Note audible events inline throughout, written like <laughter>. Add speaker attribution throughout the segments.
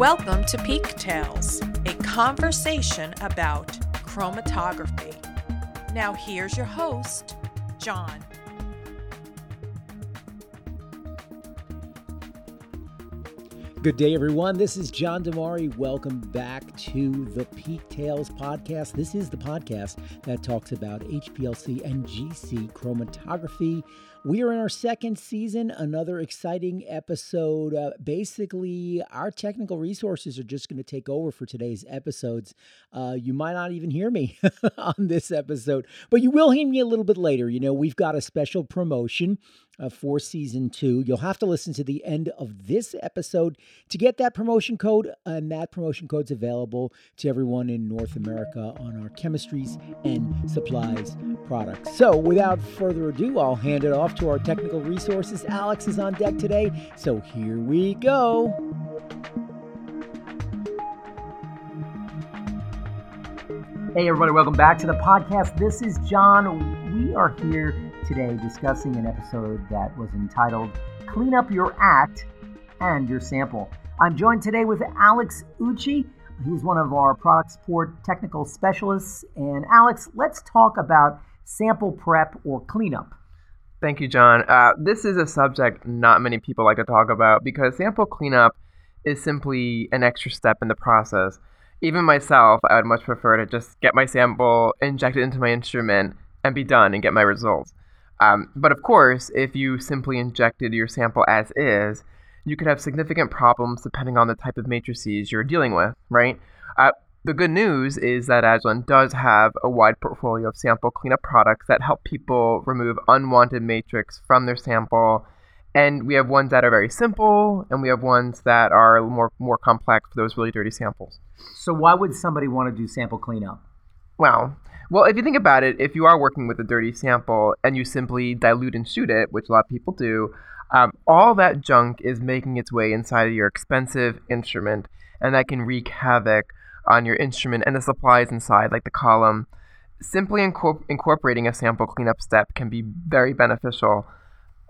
Speaker 1: Welcome to Peak Tales, a conversation about chromatography. Now, here's your host, John.
Speaker 2: Good day, everyone. This is John Damari. Welcome back to the Peak Tales podcast. This is the podcast that talks about HPLC and GC chromatography. We are in our second season, another exciting episode. Uh, basically, our technical resources are just going to take over for today's episodes. Uh, you might not even hear me <laughs> on this episode, but you will hear me a little bit later. You know, we've got a special promotion uh, for season two. You'll have to listen to the end of this episode to get that promotion code, and that promotion code's available to everyone in North America on our chemistries and supplies products. So, without further ado, I'll hand it off to our technical resources. Alex is on deck today, so here we go. Hey, everybody, welcome back to the podcast. This is John. We are here today discussing an episode that was entitled Clean Up Your Act and Your Sample. I'm joined today with Alex Ucci. He's one of our product support technical specialists. And Alex, let's talk about sample prep or cleanup.
Speaker 3: Thank you, John. Uh, this is a subject not many people like to talk about because sample cleanup is simply an extra step in the process even myself, I would much prefer to just get my sample, inject it into my instrument, and be done and get my results. Um, but of course, if you simply injected your sample as is, you could have significant problems depending on the type of matrices you're dealing with, right? Uh, the good news is that Agilent does have a wide portfolio of sample cleanup products that help people remove unwanted matrix from their sample. And we have ones that are very simple and we have ones that are more more complex for those really dirty samples.
Speaker 2: So why would somebody want to do sample cleanup?
Speaker 3: Well well if you think about it if you are working with a dirty sample and you simply dilute and shoot it which a lot of people do um, all that junk is making its way inside of your expensive instrument and that can wreak havoc on your instrument and the supplies inside like the column. Simply incorpor- incorporating a sample cleanup step can be very beneficial.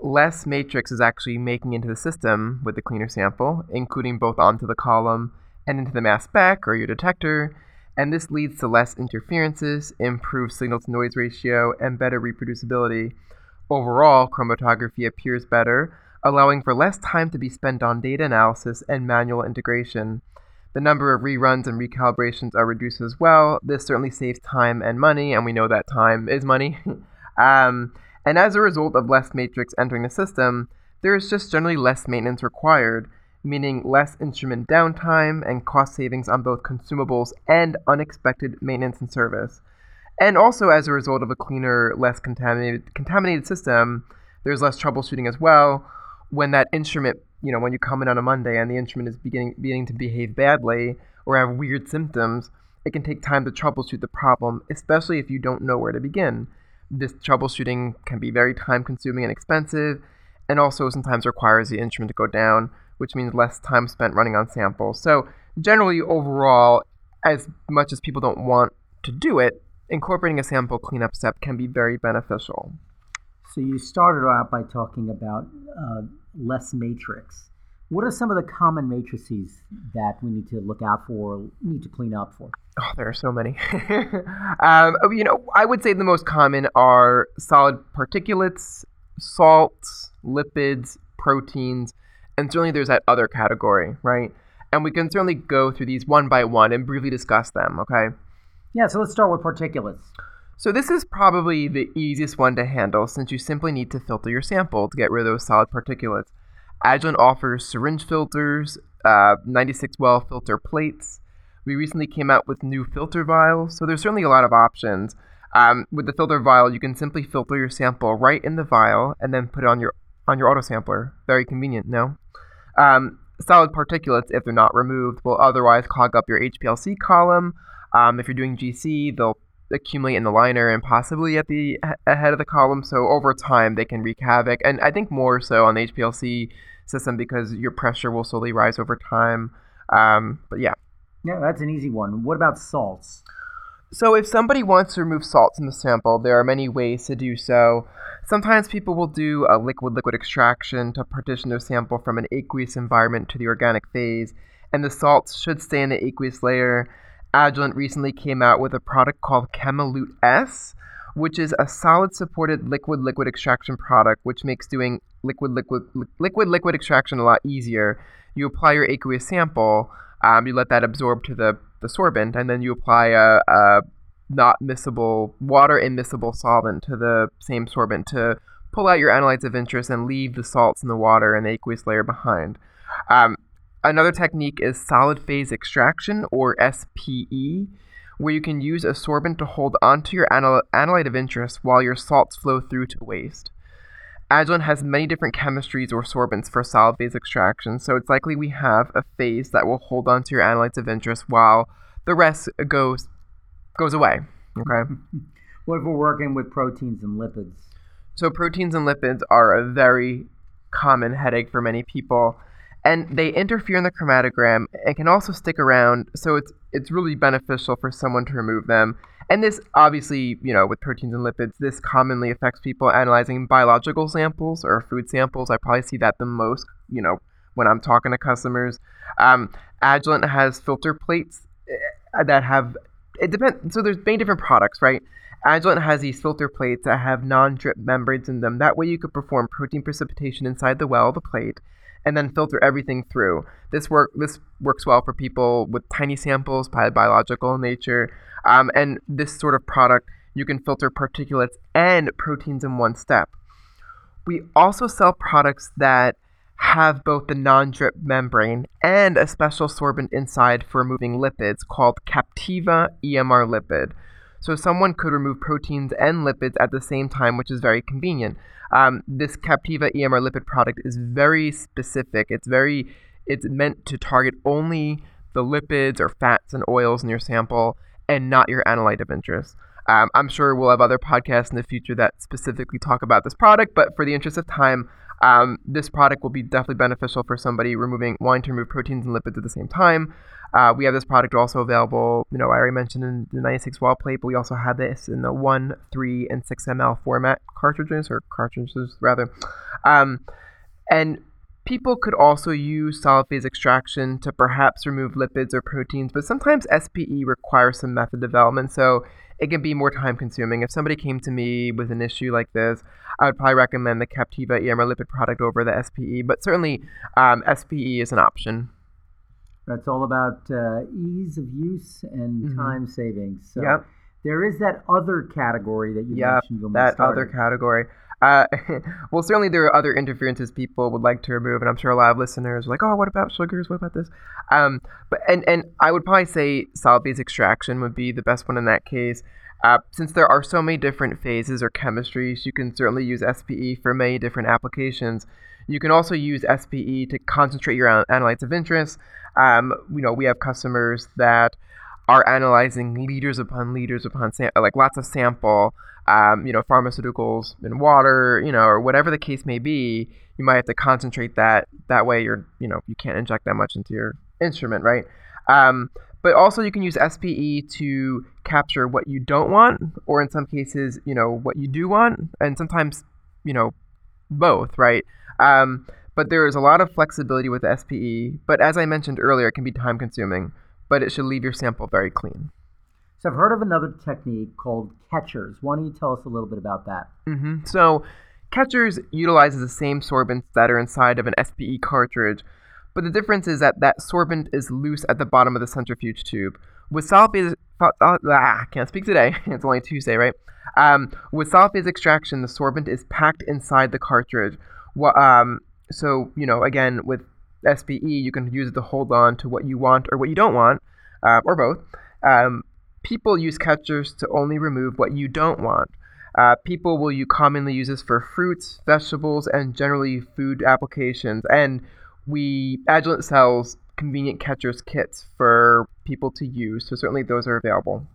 Speaker 3: Less matrix is actually making into the system with the cleaner sample, including both onto the column and into the mass spec or your detector, and this leads to less interferences, improved signal to noise ratio, and better reproducibility. Overall, chromatography appears better, allowing for less time to be spent on data analysis and manual integration. The number of reruns and recalibrations are reduced as well. This certainly saves time and money, and we know that time is money. <laughs> um, and as a result of less matrix entering the system, there is just generally less maintenance required, meaning less instrument downtime and cost savings on both consumables and unexpected maintenance and service. And also as a result of a cleaner, less contaminated contaminated system, there's less troubleshooting as well. When that instrument, you know, when you come in on a Monday and the instrument is beginning beginning to behave badly or have weird symptoms, it can take time to troubleshoot the problem, especially if you don't know where to begin this troubleshooting can be very time consuming and expensive, and also sometimes requires the instrument to go down, which means less time spent running on samples. So, generally, overall, as much as people don't want to do it, incorporating a sample cleanup step can be very beneficial.
Speaker 2: So, you started out by talking about uh, less matrix. What are some of the common matrices that we need to look out for, need to clean up for?
Speaker 3: Oh, there are so many. <laughs> um, you know, I would say the most common are solid particulates, salts, lipids, proteins, and certainly there's that other category, right? And we can certainly go through these one by one and briefly discuss them, okay?
Speaker 2: Yeah, so let's start with particulates.
Speaker 3: So this is probably the easiest one to handle since you simply need to filter your sample to get rid of those solid particulates. Agilent offers syringe filters, uh, 96 well filter plates. We recently came out with new filter vials, so there's certainly a lot of options. Um, with the filter vial, you can simply filter your sample right in the vial and then put it on your on your auto sampler. Very convenient, no? Um, solid particulates, if they're not removed, will otherwise clog up your HPLC column. Um, if you're doing GC, they'll accumulate in the liner and possibly at the head of the column. So over time, they can wreak havoc, and I think more so on the HPLC system because your pressure will slowly rise over time. Um, but yeah.
Speaker 2: Yeah, that's an easy one. What about salts?
Speaker 3: So, if somebody wants to remove salts in the sample, there are many ways to do so. Sometimes people will do a liquid liquid extraction to partition their sample from an aqueous environment to the organic phase, and the salts should stay in the aqueous layer. Agilent recently came out with a product called Chem Elut S, which is a solid supported liquid liquid extraction product, which makes doing liquid liquid liquid liquid extraction a lot easier. You apply your aqueous sample, um, you let that absorb to the, the sorbent, and then you apply a, a not miscible water immiscible solvent to the same sorbent to pull out your analytes of interest and leave the salts in the water and the aqueous layer behind. Um, another technique is solid phase extraction or SPE where you can use a sorbent to hold onto your anal- analyte of interest while your salts flow through to waste. Agilent has many different chemistries or sorbents for solid phase extraction, so it's likely we have a phase that will hold onto your analytes of interest while the rest goes goes away. Okay. <laughs>
Speaker 2: what if we're working with proteins and lipids?
Speaker 3: So proteins and lipids are a very common headache for many people and they interfere in the chromatogram and can also stick around so it's it's really beneficial for someone to remove them and this obviously you know with proteins and lipids this commonly affects people analyzing biological samples or food samples. I probably see that the most you know when i'm talking to customers. Um, agilent has filter plates eh, that have it depends so there's many different products right? Agilent has these filter plates that have non-drip membranes in them. That way you could perform protein precipitation inside the well of the plate and then filter everything through. This work this works well for people with tiny samples, by biological in nature, um, and this sort of product you can filter particulates and proteins in one step. We also sell products that have both the non-drip membrane and a special sorbent inside for removing lipids called Captiva EMR lipid. So someone could remove proteins and lipids at the same time, which is very convenient. Um, this Captiva EMR lipid product is very specific. It's very it's meant to target only the lipids or fats and oils in your sample and not your analyte of interest. Um, I'm sure we'll have other podcasts in the future that specifically talk about this product, but for the interest of time, um, this product will be definitely beneficial for somebody removing wanting to remove proteins and lipids at the same time. Uh, we have this product also available. You know, I already mentioned in the 96 well plate, but we also have this in the one, three, and six ml format cartridges or cartridges rather. Um, and people could also use solid phase extraction to perhaps remove lipids or proteins, but sometimes SPE requires some method development, so it can be more time consuming. If somebody came to me with an issue like this, I would probably recommend the Captiva EMR lipid product over the SPE, but certainly um, SPE is an option.
Speaker 2: That's all about uh, ease of use and mm-hmm. time savings. So
Speaker 3: yep.
Speaker 2: There is that other category that you
Speaker 3: yep,
Speaker 2: mentioned.
Speaker 3: That other category. Uh, <laughs> well, certainly there are other interferences people would like to remove, and I'm sure a lot of listeners are like, "Oh, what about sugars? What about this?" Um, but and and I would probably say solid phase extraction would be the best one in that case. Uh, since there are so many different phases or chemistries, you can certainly use SPE for many different applications. You can also use SPE to concentrate your analytes of interest. Um, you know, we have customers that are analyzing liters upon liters upon sam- like lots of sample. Um, you know, pharmaceuticals in water, you know, or whatever the case may be. You might have to concentrate that. That way, you're, you know, you can't inject that much into your instrument, right? Um, but also, you can use SPE to capture what you don't want, or in some cases, you know, what you do want, and sometimes, you know, both, right? Um, but there is a lot of flexibility with SPE. But as I mentioned earlier, it can be time consuming, but it should leave your sample very clean.
Speaker 2: So I've heard of another technique called QuEChERS. Why don't you tell us a little bit about that?
Speaker 3: Mm-hmm. So QuEChERS utilizes the same sorbents that are inside of an SPE cartridge, but the difference is that that sorbent is loose at the bottom of the centrifuge tube. With solid phase, uh, ah, can't speak today. <laughs> it's only Tuesday, right? Um, with solid phase extraction, the sorbent is packed inside the cartridge. Well, um, so you know, again, with SPE, you can use it to hold on to what you want or what you don't want, uh, or both. Um, people use QuEChERS to only remove what you don't want. Uh, people will you commonly use this for fruits, vegetables, and generally food applications. And we Agilent sells convenient QuEChERS kits for people to use, so certainly those are available.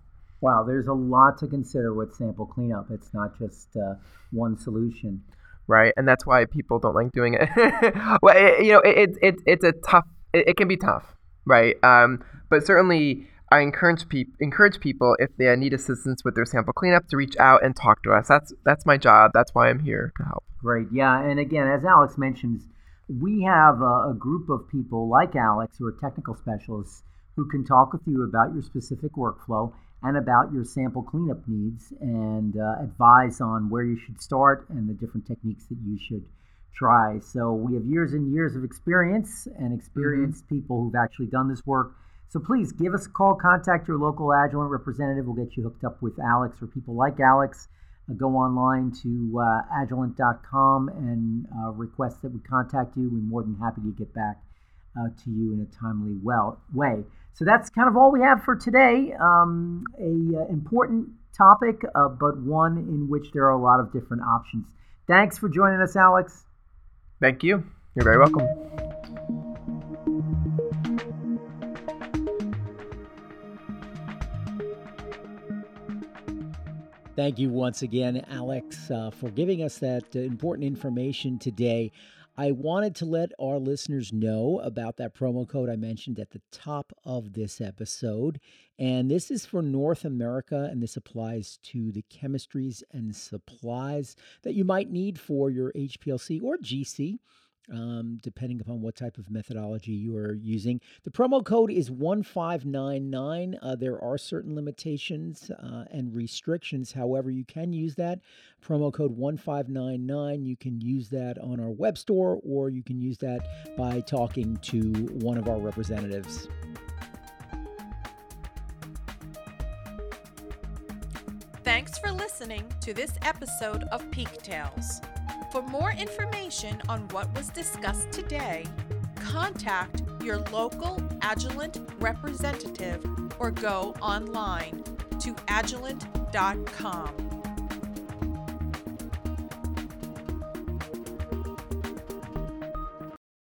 Speaker 2: Wow, there's a lot to consider with sample cleanup. It's not just uh, one solution
Speaker 3: right? And that's why people don't like doing it. <laughs> well, it, you know, it, it, it's a tough. It, it, can be tough, right? Um, but certainly, I encourage pe- encourage people if they need assistance with their sample cleanup to reach out and talk to us. That's that's my job. That's why I'm here to help.
Speaker 2: Great. Yeah. And again, as Alex mentions, we have a, a group of people like Alex who are technical specialists who can talk with you about your specific workflow and about your sample cleanup needs and uh, advise on where you should start and the different techniques that you should try. So we have years and years of experience and experienced mm-hmm. people who've actually done this work. So please give us a call, contact your local Agilent representative. We'll get you hooked up with Alex or people like Alex. Uh, go online to uh, agilent.com and uh, request that we contact you. We're more than happy to get back uh, to you in a timely well way. So that's kind of all we have for today. Um, a uh, important topic, uh, but one in which there are a lot of different options. Thanks for joining us, Alex.
Speaker 3: Thank you. You're very welcome.
Speaker 2: Thank you once again, Alex, uh, for giving us that uh, important information today. I wanted to let our listeners know about that promo code I mentioned at the top of this episode. And this is for North America, and this applies to the chemistries and supplies that you might need for your HPLC or GC um, depending upon what type of methodology you are using. The promo code is 1599. Uh, there are certain limitations uh, and restrictions. However, you can use that promo code 1599. You can use that on our web store or you can use that by talking to one of our representatives.
Speaker 1: Thanks for listening to this episode of Peak Tales. For more information on what was discussed today, contact your local Agilent representative or go online to agilent.com.